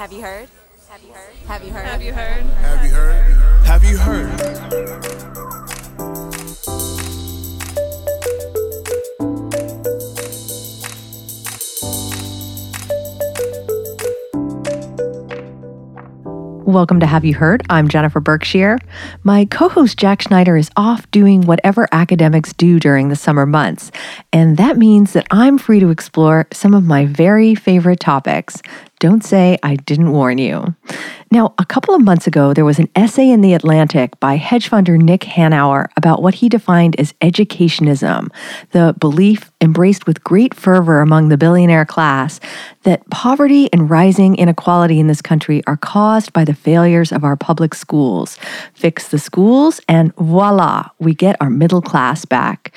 Have you heard? Have you heard? Have you heard? Have you heard? Have you heard? Have you heard? Welcome to Have You Heard? I'm Jennifer Berkshire. My co host Jack Schneider is off doing whatever academics do during the summer months. And that means that I'm free to explore some of my very favorite topics. Don't say I didn't warn you. Now, a couple of months ago, there was an essay in The Atlantic by hedge funder Nick Hanauer about what he defined as educationism, the belief embraced with great fervor among the billionaire class that poverty and rising inequality in this country are caused by the failures of our public schools. Fix the schools, and voila, we get our middle class back.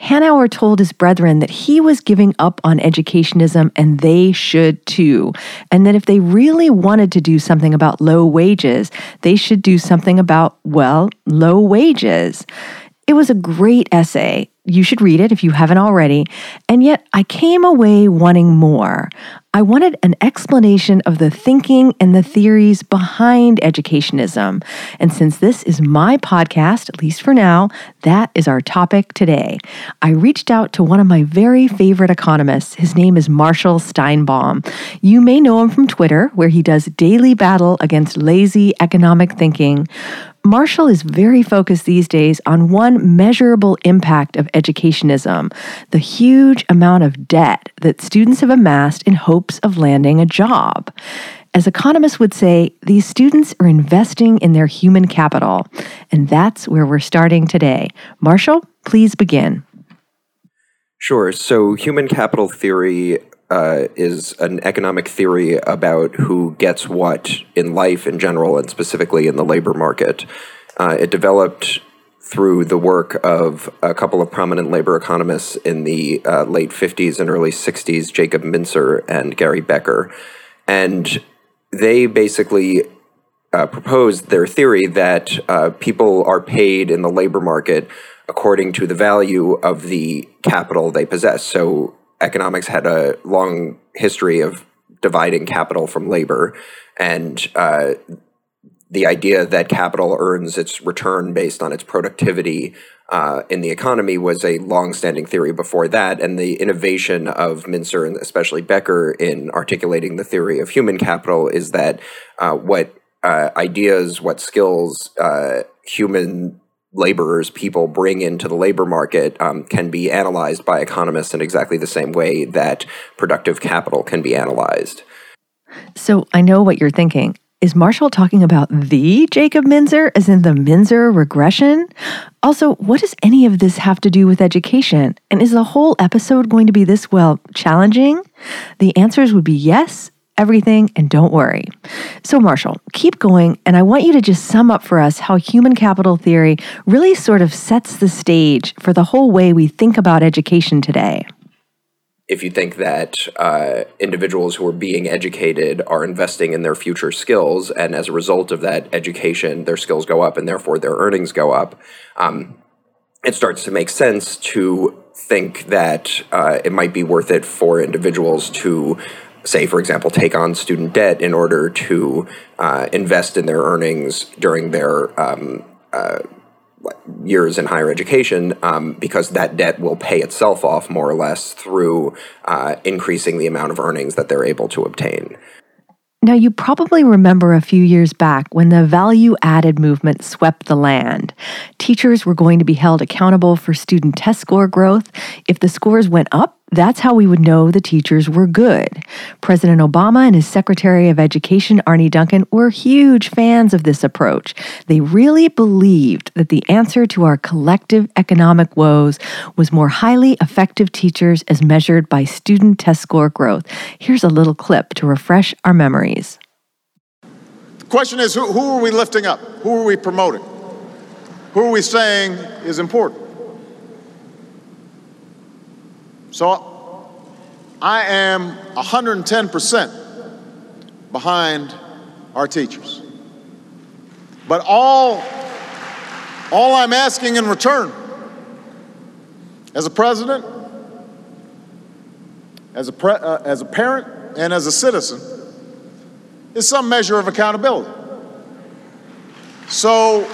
Hanauer told his brethren that he was giving up on educationism and they should too. And that if they really wanted to do something about low wages, they should do something about, well, low wages. It was a great essay. You should read it if you haven't already. And yet I came away wanting more. I wanted an explanation of the thinking and the theories behind educationism. And since this is my podcast, at least for now, that is our topic today. I reached out to one of my very favorite economists. His name is Marshall Steinbaum. You may know him from Twitter, where he does daily battle against lazy economic thinking. Marshall is very focused these days on one measurable impact of educationism the huge amount of debt that students have amassed in hopes of landing a job. As economists would say, these students are investing in their human capital, and that's where we're starting today. Marshall, please begin. Sure. So, human capital theory uh, is an economic theory about who gets what in life in general and specifically in the labor market. Uh, it developed through the work of a couple of prominent labor economists in the uh, late 50s and early 60s, Jacob Mincer and Gary Becker. And they basically uh, proposed their theory that uh, people are paid in the labor market according to the value of the capital they possess. So economics had a long history of dividing capital from labor, and uh, the idea that capital earns its return based on its productivity uh, in the economy was a long-standing theory before that, and the innovation of Mincer and especially Becker in articulating the theory of human capital is that uh, what uh, ideas, what skills uh, human laborers, people bring into the labor market um, can be analyzed by economists in exactly the same way that productive capital can be analyzed. So I know what you're thinking. Is Marshall talking about the Jacob Mincer, as in the Mincer regression? Also, what does any of this have to do with education? And is the whole episode going to be this, well, challenging? The answers would be yes, everything, and don't worry. So, Marshall, keep going, and I want you to just sum up for us how human capital theory really sort of sets the stage for the whole way we think about education today. If you think that uh, individuals who are being educated are investing in their future skills, and as a result of that education, their skills go up and therefore their earnings go up, um, it starts to make sense to think that uh, it might be worth it for individuals to say, for example, take on student debt in order to uh, invest in their earnings during their um, uh, years in higher education, um, because that debt will pay itself off more or less through uh, increasing the amount of earnings that they're able to obtain. Now, you probably remember a few years back when the value added movement swept the land. Teachers were going to be held accountable for student test score growth. If the scores went up, that's how we would know the teachers were good. President Obama and his Secretary of Education, Arne Duncan, were huge fans of this approach. They really believed that the answer to our collective economic woes was more highly effective teachers as measured by student test score growth. Here's a little clip to refresh our memories. The question is who, who are we lifting up? Who are we promoting? Who are we saying is important? So I am 110% behind our teachers. But all, all I'm asking in return as a president, as a, pre, uh, as a parent, and as a citizen is some measure of accountability. So,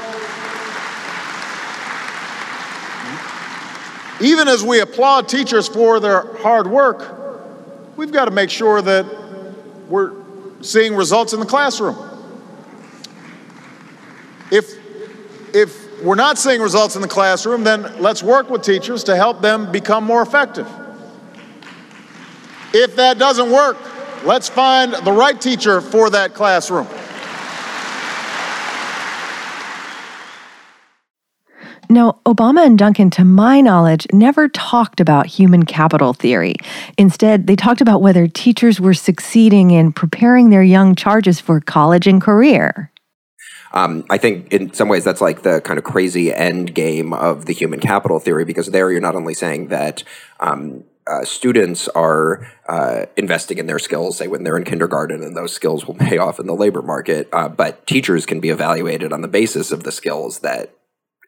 even as we applaud teachers for their hard work, we've got to make sure that we're seeing results in the classroom. If, if we're not seeing results in the classroom, then let's work with teachers to help them become more effective. If that doesn't work, let's find the right teacher for that classroom. Now, Obama and Duncan, to my knowledge, never talked about human capital theory. Instead, they talked about whether teachers were succeeding in preparing their young charges for college and career. Um, I think in some ways that's like the kind of crazy end game of the human capital theory because there you're not only saying that um, uh, students are uh, investing in their skills, say when they're in kindergarten, and those skills will pay off in the labor market. Uh, but teachers can be evaluated on the basis of the skills that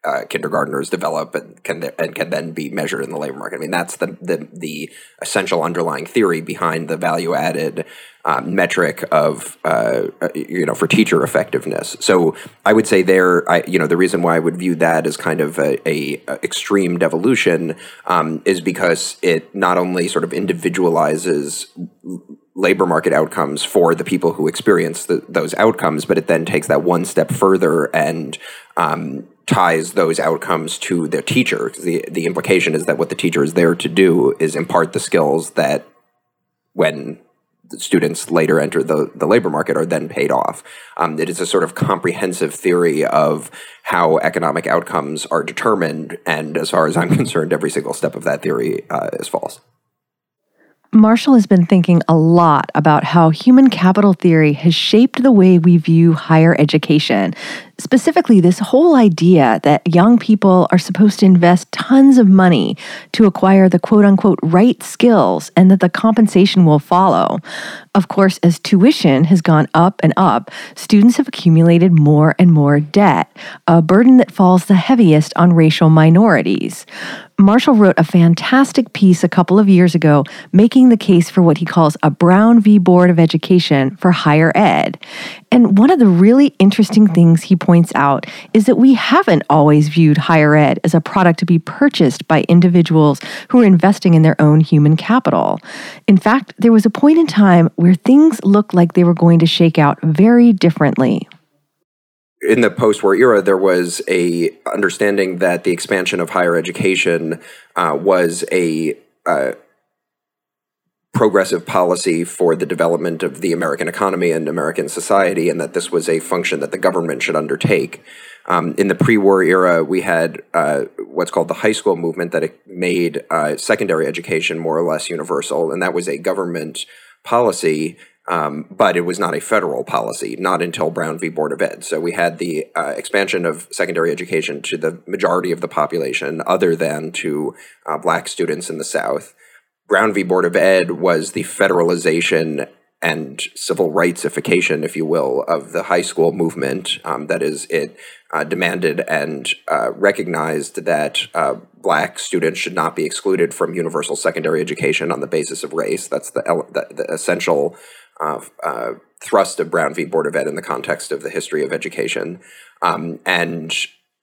uh, kindergartners develop and can and can then be measured in the labor market. I mean, that's the the, the essential underlying theory behind the value added um, metric of uh, uh, you know for teacher effectiveness. So I would say there, I, you know, the reason why I would view that as kind of a, a, a extreme devolution um, is because it not only sort of individualizes labor market outcomes for the people who experience the, those outcomes, but it then takes that one step further and um, ties those outcomes to the teacher. The the implication is that what the teacher is there to do is impart the skills that when the students later enter the, the labor market are then paid off. Um, it is a sort of comprehensive theory of how economic outcomes are determined, and as far as I'm concerned, every single step of that theory uh, is false. Marshall has been thinking a lot about how human capital theory has shaped the way we view higher education. Specifically, this whole idea that young people are supposed to invest tons of money to acquire the quote unquote right skills and that the compensation will follow. Of course, as tuition has gone up and up, students have accumulated more and more debt, a burden that falls the heaviest on racial minorities. Marshall wrote a fantastic piece a couple of years ago making the case for what he calls a Brown v. Board of Education for higher ed. And one of the really interesting things he points out is that we haven't always viewed higher ed as a product to be purchased by individuals who are investing in their own human capital. In fact, there was a point in time where things looked like they were going to shake out very differently in the post-war era, there was a understanding that the expansion of higher education uh, was a uh, progressive policy for the development of the American economy and American society, and that this was a function that the government should undertake. Um, in the pre-war era, we had uh, what's called the high school movement that made uh, secondary education more or less universal, and that was a government policy um, but it was not a federal policy, not until Brown v. Board of Ed. So we had the uh, expansion of secondary education to the majority of the population, other than to uh, black students in the South. Brown v. Board of Ed was the federalization and civil rights'ification, if you will, of the high school movement. Um, that is, it uh, demanded and uh, recognized that uh, black students should not be excluded from universal secondary education on the basis of race. That's the, the, the essential uh, uh, thrust of Brown v. Board of Ed in the context of the history of education. Um, and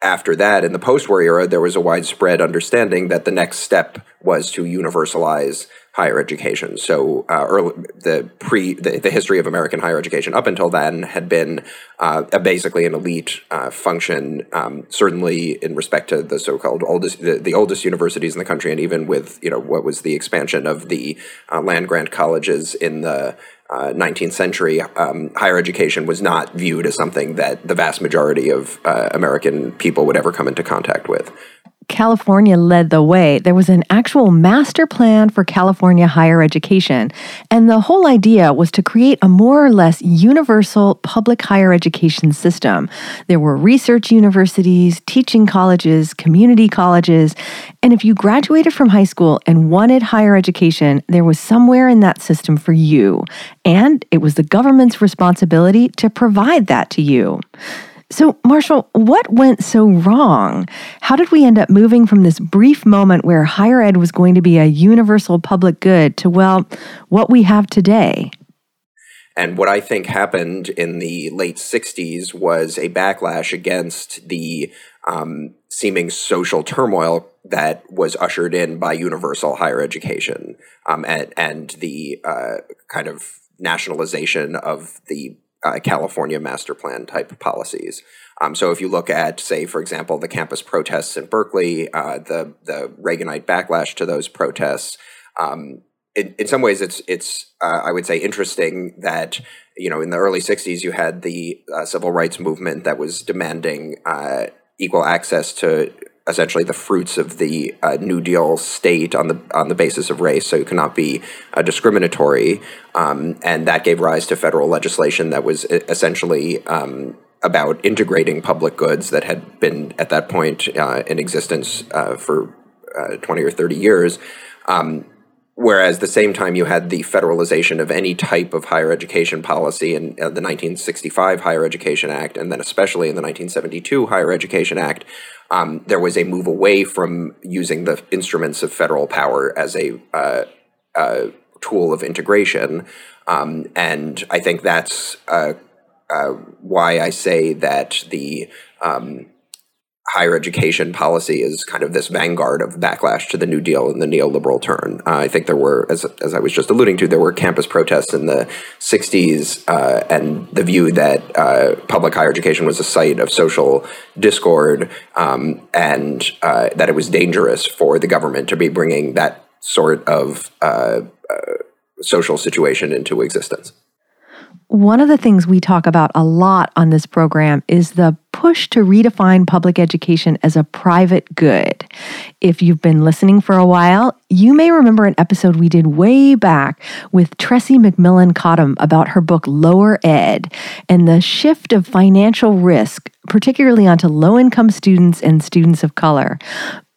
after that, in the post war era, there was a widespread understanding that the next step was to universalize higher education. So, uh, early, the pre the, the, history of American higher education up until then had been uh, basically an elite uh, function. Um, certainly, in respect to the so-called oldest the, the, oldest universities in the country, and even with you know what was the expansion of the uh, land grant colleges in the uh, 19th century, um, higher education was not viewed as something that the vast majority of uh, American people would ever come into contact with. California led the way. There was an actual master plan for California higher education. And the whole idea was to create a more or less universal public higher education system. There were research universities, teaching colleges, community colleges. And if you graduated from high school and wanted higher education, there was somewhere in that system for you. And it was the government's responsibility to provide that to you. So, Marshall, what went so wrong? How did we end up moving from this brief moment where higher ed was going to be a universal public good to, well, what we have today? And what I think happened in the late 60s was a backlash against the um, seeming social turmoil that was ushered in by universal higher education um, and, and the uh, kind of nationalization of the uh, California master plan type policies. Um, so if you look at, say, for example, the campus protests in Berkeley, uh, the the Reaganite backlash to those protests, um, in, in, some ways, it's it's uh, I would say interesting that you know in the early '60s you had the uh, civil rights movement that was demanding uh, equal access to essentially the fruits of the uh, New Deal state on the on the basis of race, so you cannot be uh, discriminatory, um, and that gave rise to federal legislation that was essentially um, about integrating public goods that had been at that point uh, in existence uh, for uh, twenty or thirty years. Um, Whereas the same time you had the federalization of any type of higher education policy in uh, the 1965 Higher Education Act, and then especially in the 1972 Higher Education Act, um, there was a move away from using the instruments of federal power as a uh, uh, tool of integration. Um, and I think that's uh, uh, why I say that the um, higher education policy is kind of this vanguard of backlash to the New Deal and the neoliberal turn. Uh, I think there were, as, as I was just alluding to, there were campus protests in the 60s uh, and the view that uh, public higher education was a site of social discord um, and uh, that it was dangerous for the government to be bringing that sort of uh, uh, social situation into existence. One of the things we talk about a lot on this program is the push to redefine public education as a private good. If you've been listening for a while, you may remember an episode we did way back with Tressie McMillan Cottom about her book Lower Ed and the shift of financial risk, particularly onto low income students and students of color.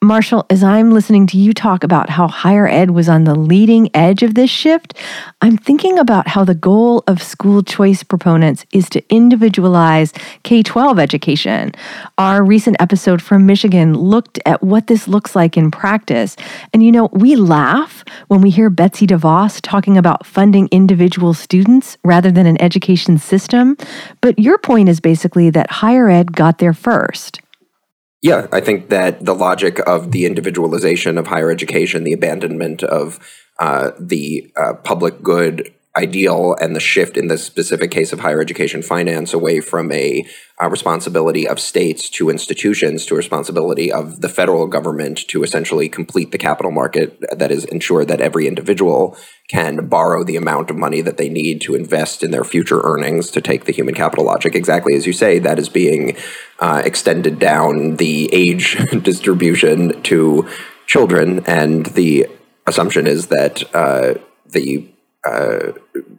Marshall, as I'm listening to you talk about how higher ed was on the leading edge of this shift, I'm thinking about how the goal of school choice proponents is to individualize K 12 education. Our recent episode from Michigan looked at what this looks like in practice. And you know, we laugh when we hear Betsy DeVos talking about funding individual students rather than an education system. But your point is basically that higher ed got there first. Yeah, I think that the logic of the individualization of higher education, the abandonment of uh, the uh, public good ideal and the shift in the specific case of higher education finance away from a, a, responsibility of states to institutions to a responsibility of the federal government to essentially complete the capital market that is ensure that every individual can borrow the amount of money that they need to invest in their future earnings to take the human capital logic. Exactly as you say that is being uh, extended down the age distribution to children. And the assumption is that uh, the uh,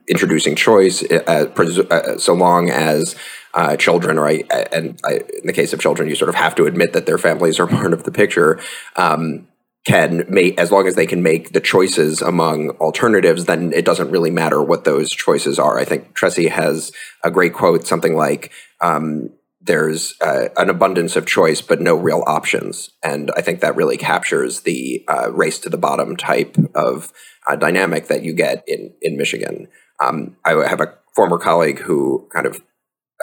introducing choice uh, uh, so long as uh, children, right? And I, in the case of children, you sort of have to admit that their families are part of the picture. Um, can make as long as they can make the choices among alternatives, then it doesn't really matter what those choices are. I think Tressie has a great quote, something like. Um, there's uh, an abundance of choice, but no real options. And I think that really captures the uh, race to the bottom type of uh, dynamic that you get in in Michigan. Um, I have a former colleague who kind of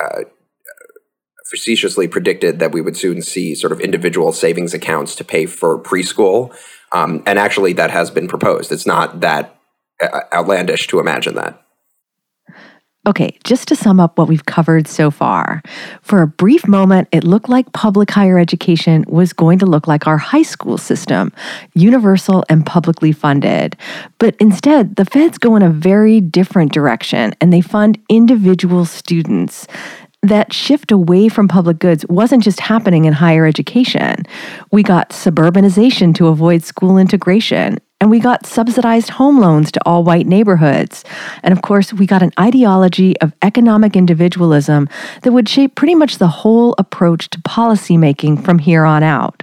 uh, facetiously predicted that we would soon see sort of individual savings accounts to pay for preschool, um, and actually that has been proposed. It's not that uh, outlandish to imagine that. Okay, just to sum up what we've covered so far, for a brief moment, it looked like public higher education was going to look like our high school system universal and publicly funded. But instead, the feds go in a very different direction and they fund individual students that shift away from public goods wasn't just happening in higher education. We got suburbanization to avoid school integration, and we got subsidized home loans to all white neighborhoods. And of course, we got an ideology of economic individualism that would shape pretty much the whole approach to policymaking from here on out.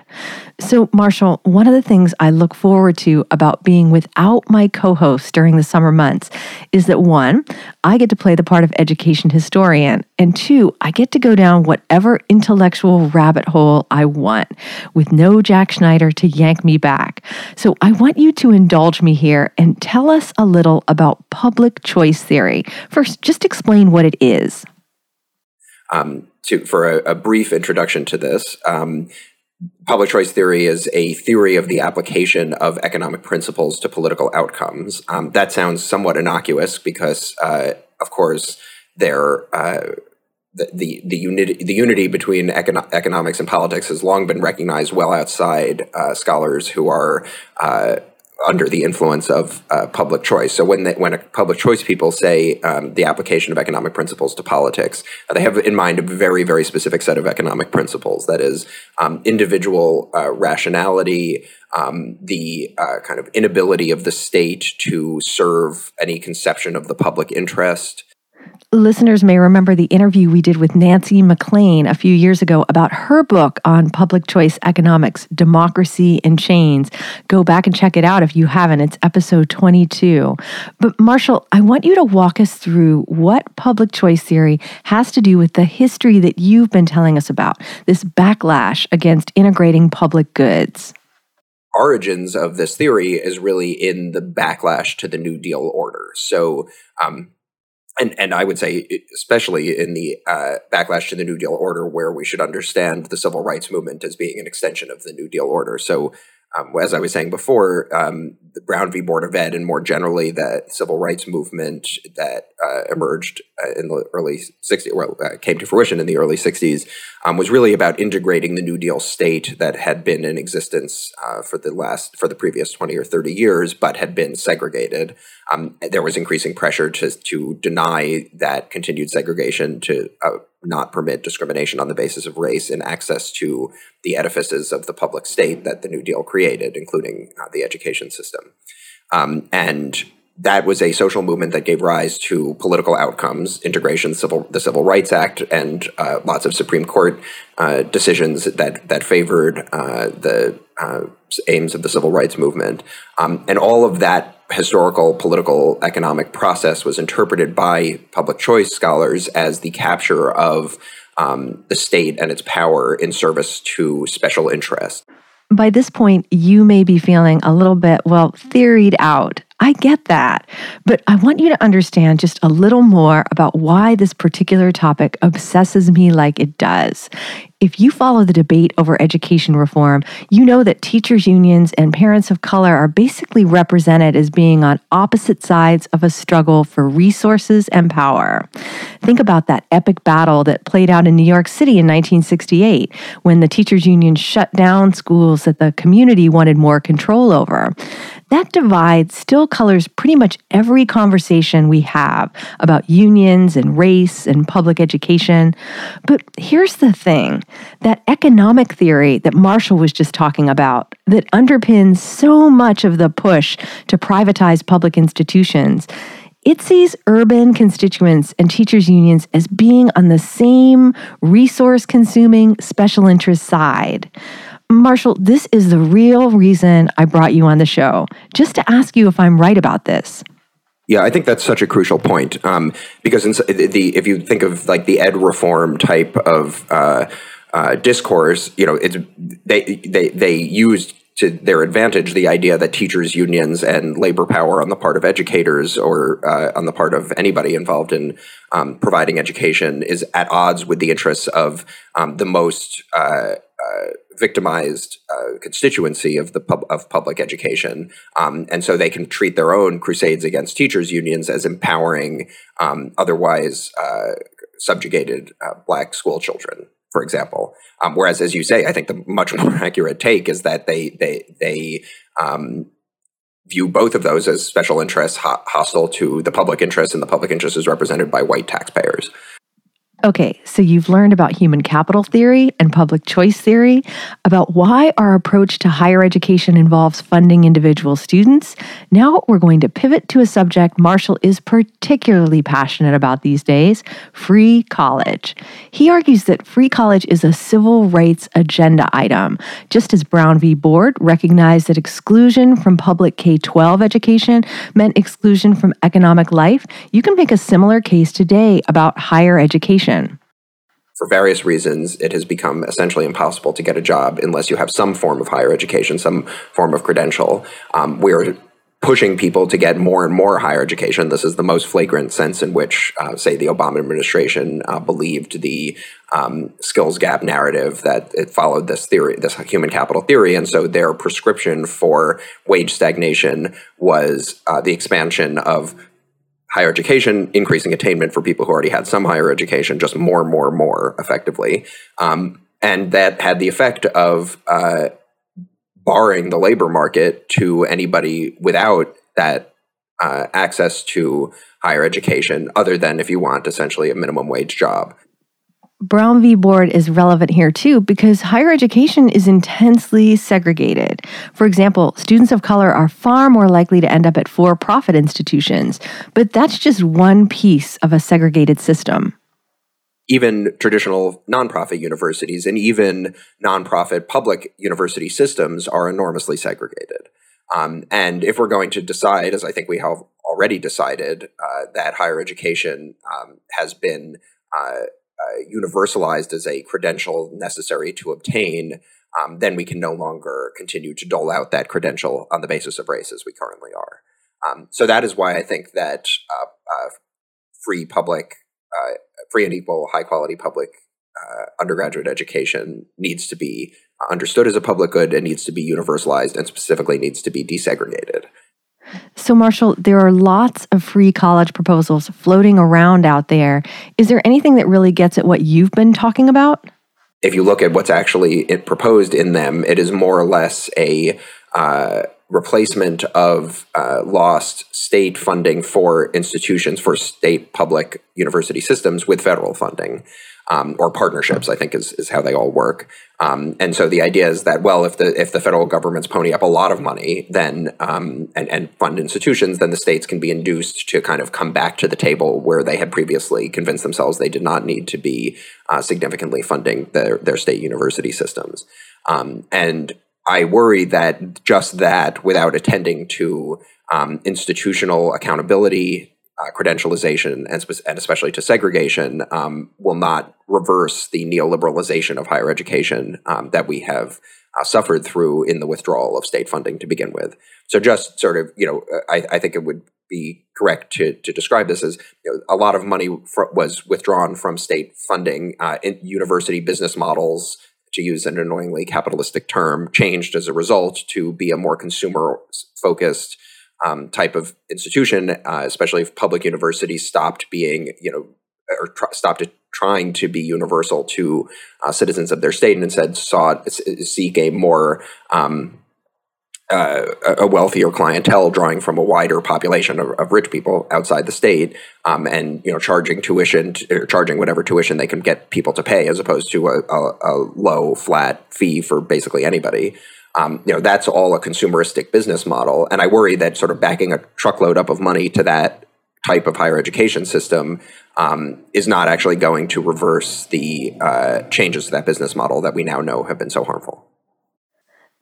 So, Marshall, one of the things I look forward to about being without my co host during the summer months is that one, I get to play the part of education historian, and two, I get to go down whatever intellectual rabbit hole I want with no Jack Schneider to yank me back. So, I want you to indulge me here and tell us a little about public choice theory. First, just explain what it is. Um, to, for a, a, brief introduction to this, um, public choice theory is a theory of the application of economic principles to political outcomes. Um, that sounds somewhat innocuous because, uh, of course, they're. Uh, the, the, the, unity, the unity between econo- economics and politics has long been recognized well outside uh, scholars who are uh, under the influence of uh, public choice. So when they, when public choice people say um, the application of economic principles to politics, uh, they have in mind a very very specific set of economic principles. That is um, individual uh, rationality, um, the uh, kind of inability of the state to serve any conception of the public interest. Listeners may remember the interview we did with Nancy MacLean a few years ago about her book on public choice economics, Democracy in Chains. Go back and check it out if you haven't. It's episode 22. But Marshall, I want you to walk us through what public choice theory has to do with the history that you've been telling us about, this backlash against integrating public goods origins of this theory is really in the backlash to the New Deal order. So, um, and and I would say, especially in the uh, backlash to the New Deal order, where we should understand the civil rights movement as being an extension of the New Deal order. So, um, as I was saying before, um, the Brown v. Board of Ed, and more generally, the civil rights movement that uh, emerged uh, in the early 60s, well, uh, came to fruition in the early 60s, um, was really about integrating the New Deal state that had been in existence uh, for the last, for the previous 20 or 30 years, but had been segregated. Um, there was increasing pressure to, to deny that continued segregation, to uh, not permit discrimination on the basis of race in access to the edifices of the public state that the New Deal created, including uh, the education system. Um, and that was a social movement that gave rise to political outcomes, integration, civil, the Civil Rights Act, and uh, lots of Supreme Court uh, decisions that that favored uh, the uh, aims of the civil rights movement, um, and all of that historical, political, economic process was interpreted by public choice scholars as the capture of um, the state and its power in service to special interests. By this point, you may be feeling a little bit, well, theoried out I get that. But I want you to understand just a little more about why this particular topic obsesses me like it does. If you follow the debate over education reform, you know that teachers' unions and parents of color are basically represented as being on opposite sides of a struggle for resources and power. Think about that epic battle that played out in New York City in 1968 when the teachers' union shut down schools that the community wanted more control over. That divide still colors pretty much every conversation we have about unions and race and public education. But here's the thing that economic theory that Marshall was just talking about, that underpins so much of the push to privatize public institutions. It sees urban constituents and teachers' unions as being on the same resource consuming special interest side. Marshall, this is the real reason I brought you on the show, just to ask you if I'm right about this. Yeah, I think that's such a crucial point um, because the if you think of like the ed reform type of uh, uh, discourse, you know, it's they they they used to their advantage the idea that teachers unions and labor power on the part of educators or uh, on the part of anybody involved in um, providing education is at odds with the interests of um, the most uh, uh, victimized uh, constituency of the pub- of public education, um, and so they can treat their own crusades against teachers unions as empowering um, otherwise uh, subjugated uh, black school children, for example. Um, whereas, as you say, I think the much more accurate take is that they they they um, view both of those as special interests ho- hostile to the public interest, and the public interest is represented by white taxpayers. Okay, so you've learned about human capital theory and public choice theory, about why our approach to higher education involves funding individual students. Now we're going to pivot to a subject Marshall is particularly passionate about these days free college. He argues that free college is a civil rights agenda item, just as Brown v. Board recognized that exclusion from public K 12 education meant exclusion from economic life. You can make a similar case today about higher education for various reasons, it has become essentially impossible to get a job unless you have some form of higher education, some form of credential. Um, we're pushing people to get more and more higher education. This is the most flagrant sense in which, uh, say, the Obama administration uh, believed the um, skills gap narrative that it followed this theory, this human capital theory, and so their prescription for wage stagnation was uh, the expansion of higher education, increasing attainment for people who already had some higher education, just more, more, more effectively. Um, and that had the effect of uh, barring the labor market to anybody without that uh, access to higher education, other than if you want essentially a minimum wage job. Brown v. Board is relevant here too because higher education is intensely segregated. For example, students of color are far more likely to end up at for profit institutions, but that's just one piece of a segregated system. Even traditional nonprofit universities and even nonprofit public university systems are enormously segregated. Um, and if we're going to decide, as I think we have already decided, uh, that higher education um, has been uh, uh, universalized as a credential necessary to obtain, um, then we can no longer continue to dole out that credential on the basis of race as we currently are. Um, so that is why I think that uh, uh, free public, uh, free and equal, high quality public uh, undergraduate education needs to be understood as a public good and needs to be universalized and specifically needs to be desegregated. So, Marshall, there are lots of free college proposals floating around out there. Is there anything that really gets at what you've been talking about? If you look at what's actually proposed in them, it is more or less a uh, replacement of uh, lost state funding for institutions, for state public university systems with federal funding um, or partnerships. I think is is how they all work. Um, and so the idea is that well, if the if the federal government's pony up a lot of money, then um, and and fund institutions, then the states can be induced to kind of come back to the table where they had previously convinced themselves they did not need to be uh, significantly funding their their state university systems. Um, and I worry that just that, without attending to um, institutional accountability uh, credentialization and, spe- and, especially to segregation um, will not reverse the neoliberalization of higher education um, that we have uh, suffered through in the withdrawal of state funding to begin with. So, just sort of, you know, I, I think it would be correct to, to describe this as you know, a lot of money fr- was withdrawn from state funding. Uh, in university business models, to use an annoyingly capitalistic term, changed as a result to be a more consumer focused um, type of institution, uh, especially if public universities stopped being, you know, or tr- stopped trying to be universal to uh, citizens of their state and instead sought seek a more um, uh, a wealthier clientele drawing from a wider population of, of rich people outside the state, um, and you know charging tuition or charging whatever tuition they can get people to pay, as opposed to a, a, a low flat fee for basically anybody. Um, you know, that's all a consumeristic business model. And I worry that sort of backing a truckload up of money to that type of higher education system um, is not actually going to reverse the uh, changes to that business model that we now know have been so harmful.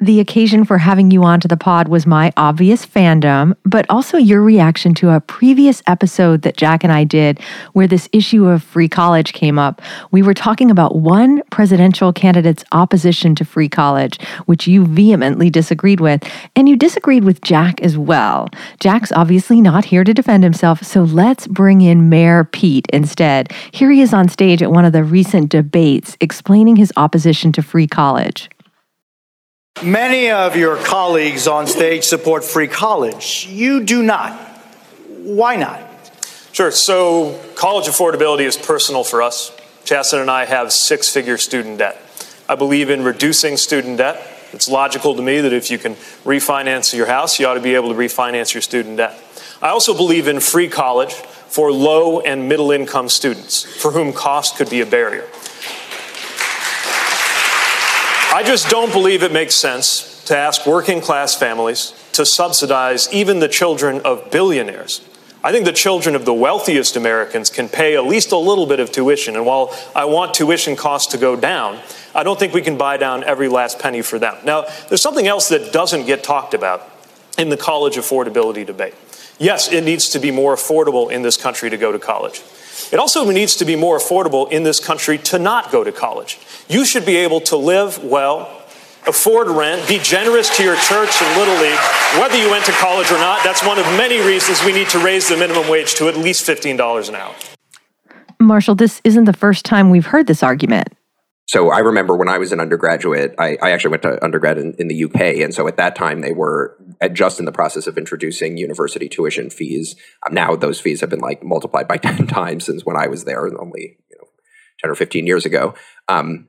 The occasion for having you onto the pod was my obvious fandom, but also your reaction to a previous episode that Jack and I did where this issue of free college came up. We were talking about one presidential candidate's opposition to free college, which you vehemently disagreed with, and you disagreed with Jack as well. Jack's obviously not here to defend himself, so let's bring in Mayor Pete instead. Here he is on stage at one of the recent debates explaining his opposition to free college. Many of your colleagues on stage support free college. You do not. Why not? Sure. So, college affordability is personal for us. Chasten and I have six figure student debt. I believe in reducing student debt. It's logical to me that if you can refinance your house, you ought to be able to refinance your student debt. I also believe in free college for low and middle income students for whom cost could be a barrier. I just don't believe it makes sense to ask working class families to subsidize even the children of billionaires. I think the children of the wealthiest Americans can pay at least a little bit of tuition. And while I want tuition costs to go down, I don't think we can buy down every last penny for them. Now, there's something else that doesn't get talked about in the college affordability debate. Yes, it needs to be more affordable in this country to go to college. It also needs to be more affordable in this country to not go to college. You should be able to live well, afford rent, be generous to your church and Little League, whether you went to college or not. That's one of many reasons we need to raise the minimum wage to at least $15 an hour. Marshall, this isn't the first time we've heard this argument. So I remember when I was an undergraduate, I, I actually went to undergrad in, in, the UK. And so at that time, they were just in the process of introducing university tuition fees. Um, now those fees have been like multiplied by 10 times since when I was there only you know, 10 or 15 years ago. Um,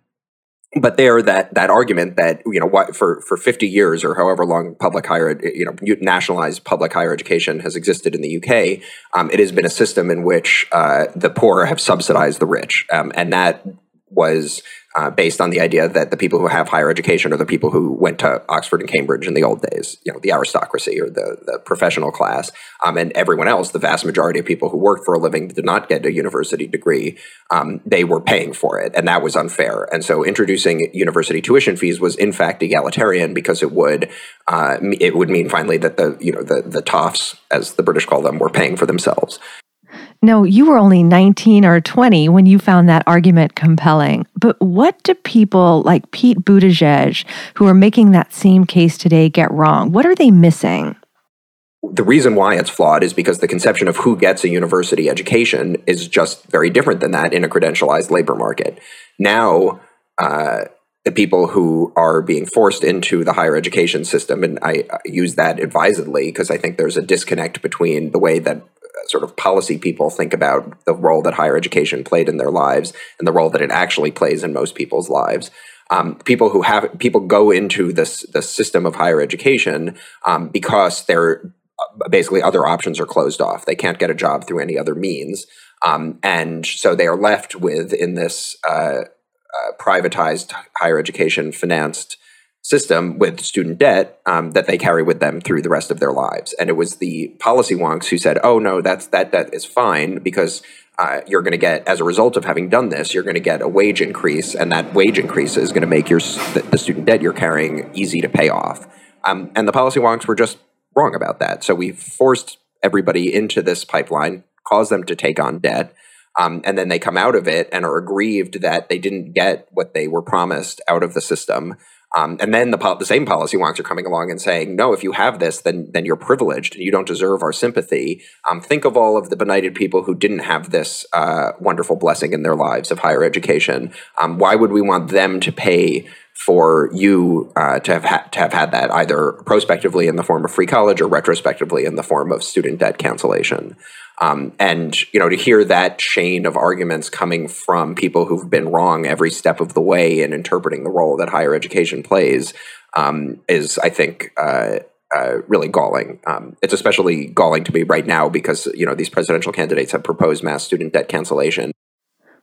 but there, that that argument that you know what for for 50 years or however long public higher you know nationalized public higher education has existed in the UK, um, it has been a system in which uh, the poor have subsidized the rich, um, and that was uh, based on the idea that the people who have higher education are the people who went to Oxford and Cambridge in the old days, you know, the aristocracy or the, the professional class. Um, and everyone else, the vast majority of people who worked for a living did not get a university degree, um, they were paying for it. And that was unfair. And so introducing university tuition fees was in fact egalitarian because it would uh, it would mean finally that the, you know, the, the toffs, as the British call them, were paying for themselves. No, you were only 19 or 20 when you found that argument compelling. But what do people like Pete Buttigieg, who are making that same case today, get wrong? What are they missing? The reason why it's flawed is because the conception of who gets a university education is just very different than that in a credentialized labor market. Now, uh, the people who are being forced into the higher education system, and I, I use that advisedly because I think there's a disconnect between the way that sort of policy people think about the role that higher education played in their lives and the role that it actually plays in most people's lives. Um, people who have people go into this the system of higher education um, because they're uh, basically other options are closed off. They can't get a job through any other means, um, and so they are left with in this uh, uh, privatized higher education financed system with student debt um, that they carry with them through the rest of their lives. And it was the policy wonks who said, "Oh no, that's that debt is fine because." Uh, you're going to get, as a result of having done this, you're going to get a wage increase, and that wage increase is going to make your the, the, student debt you're carrying easy to pay off. Um, and the policy wonks were just wrong about that. So we forced everybody into this pipeline, caused them to take on debt, um, and then they come out of it and are aggrieved that they didn't get what they were promised out of the system. Um, and then the, the same policy wonks are coming along and saying, no, if you have this, then then you're privileged you don't deserve our sympathy. Um, think of all of the benighted people who didn't have this uh, wonderful blessing in their lives of higher education. Um, why would we want them to pay for you uh, to have ha- to have had that either prospectively in the form of free college or retrospectively in the form of student debt cancellation? Um, and you know, to hear that chain of arguments coming from people who've been wrong every step of the way in interpreting the role that higher education plays um, is, I think, uh, uh, really galling. Um, it's especially galling to me right now because you know these presidential candidates have proposed mass student debt cancellation.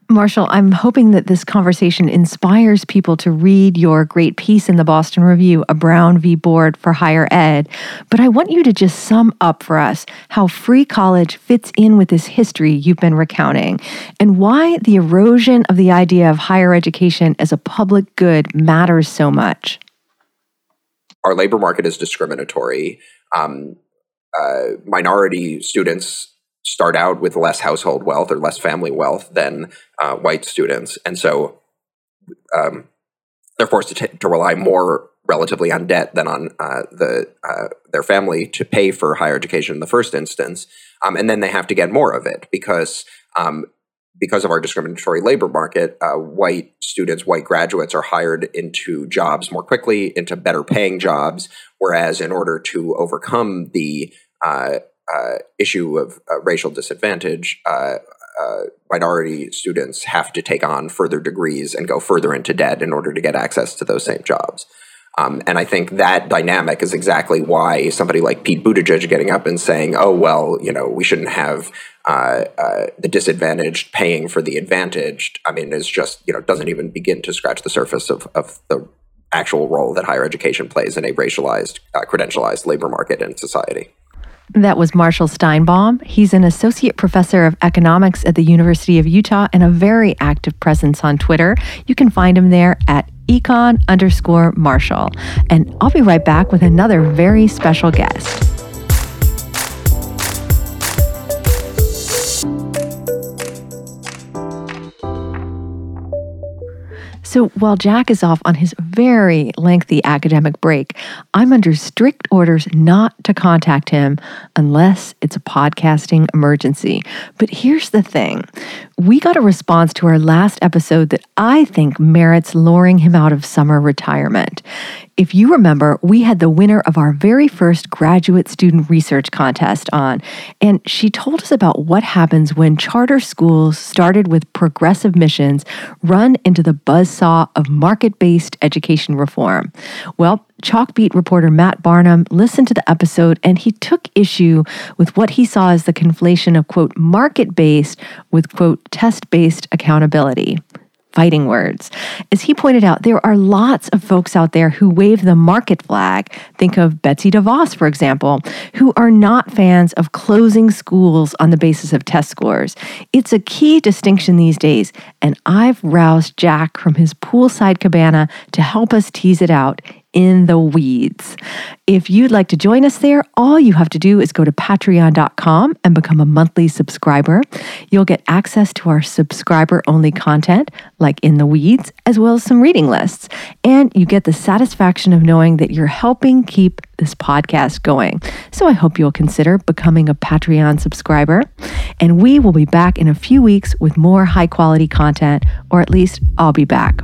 Marshall, I'm hoping that this conversation inspires people to read your great piece in the Boston Review, A Brown v. Board for Higher Ed. But I want you to just sum up for us how free college fits in with this history you've been recounting and why the erosion of the idea of higher education as a public good matters so much. Our labor market is discriminatory. Um, uh, minority students start out with less household wealth or less family wealth than uh, white students, and so um, they're forced to, t- to rely more relatively on debt than on uh, the uh, their family to pay for higher education in the first instance, um, and then they have to get more of it because um, because of our discriminatory labor market, uh, white students, white graduates are hired into jobs more quickly, into better paying jobs. Whereas, in order to overcome the uh, issue of uh, racial disadvantage, uh, uh, minority students have to take on further degrees and go further into debt in order to get access to those same jobs. Um, and I think that dynamic is exactly why somebody like Pete Buttigieg getting up and saying, "Oh well, you know, we shouldn't have uh, uh, the disadvantaged paying for the advantaged." I mean, is just you know doesn't even begin to scratch the surface of of the actual role that higher education plays in a racialized, uh, credentialized labor market and society. That was Marshall Steinbaum. He's an associate professor of economics at the University of Utah and a very active presence on Twitter. You can find him there at econ underscore Marshall. And I'll be right back with another very special guest. So while Jack is off on his very lengthy academic break, I'm under strict orders not to contact him unless it's a podcasting emergency. But here's the thing we got a response to our last episode that I think merits luring him out of summer retirement. If you remember, we had the winner of our very first graduate student research contest on, and she told us about what happens when charter schools started with progressive missions run into the buzzsaw of market based education reform. Well, Chalkbeat reporter Matt Barnum listened to the episode and he took issue with what he saw as the conflation of, quote, market based with, quote, test based accountability fighting words. As he pointed out, there are lots of folks out there who wave the market flag. Think of Betsy DeVos, for example, who are not fans of closing schools on the basis of test scores. It's a key distinction these days, and I've roused Jack from his poolside cabana to help us tease it out in the weeds. If you'd like to join us there, all you have to do is go to patreon.com and become a monthly subscriber. You'll get access to our subscriber only content, like In the Weeds, as well as some reading lists. And you get the satisfaction of knowing that you're helping keep this podcast going. So I hope you'll consider becoming a Patreon subscriber. And we will be back in a few weeks with more high quality content, or at least I'll be back.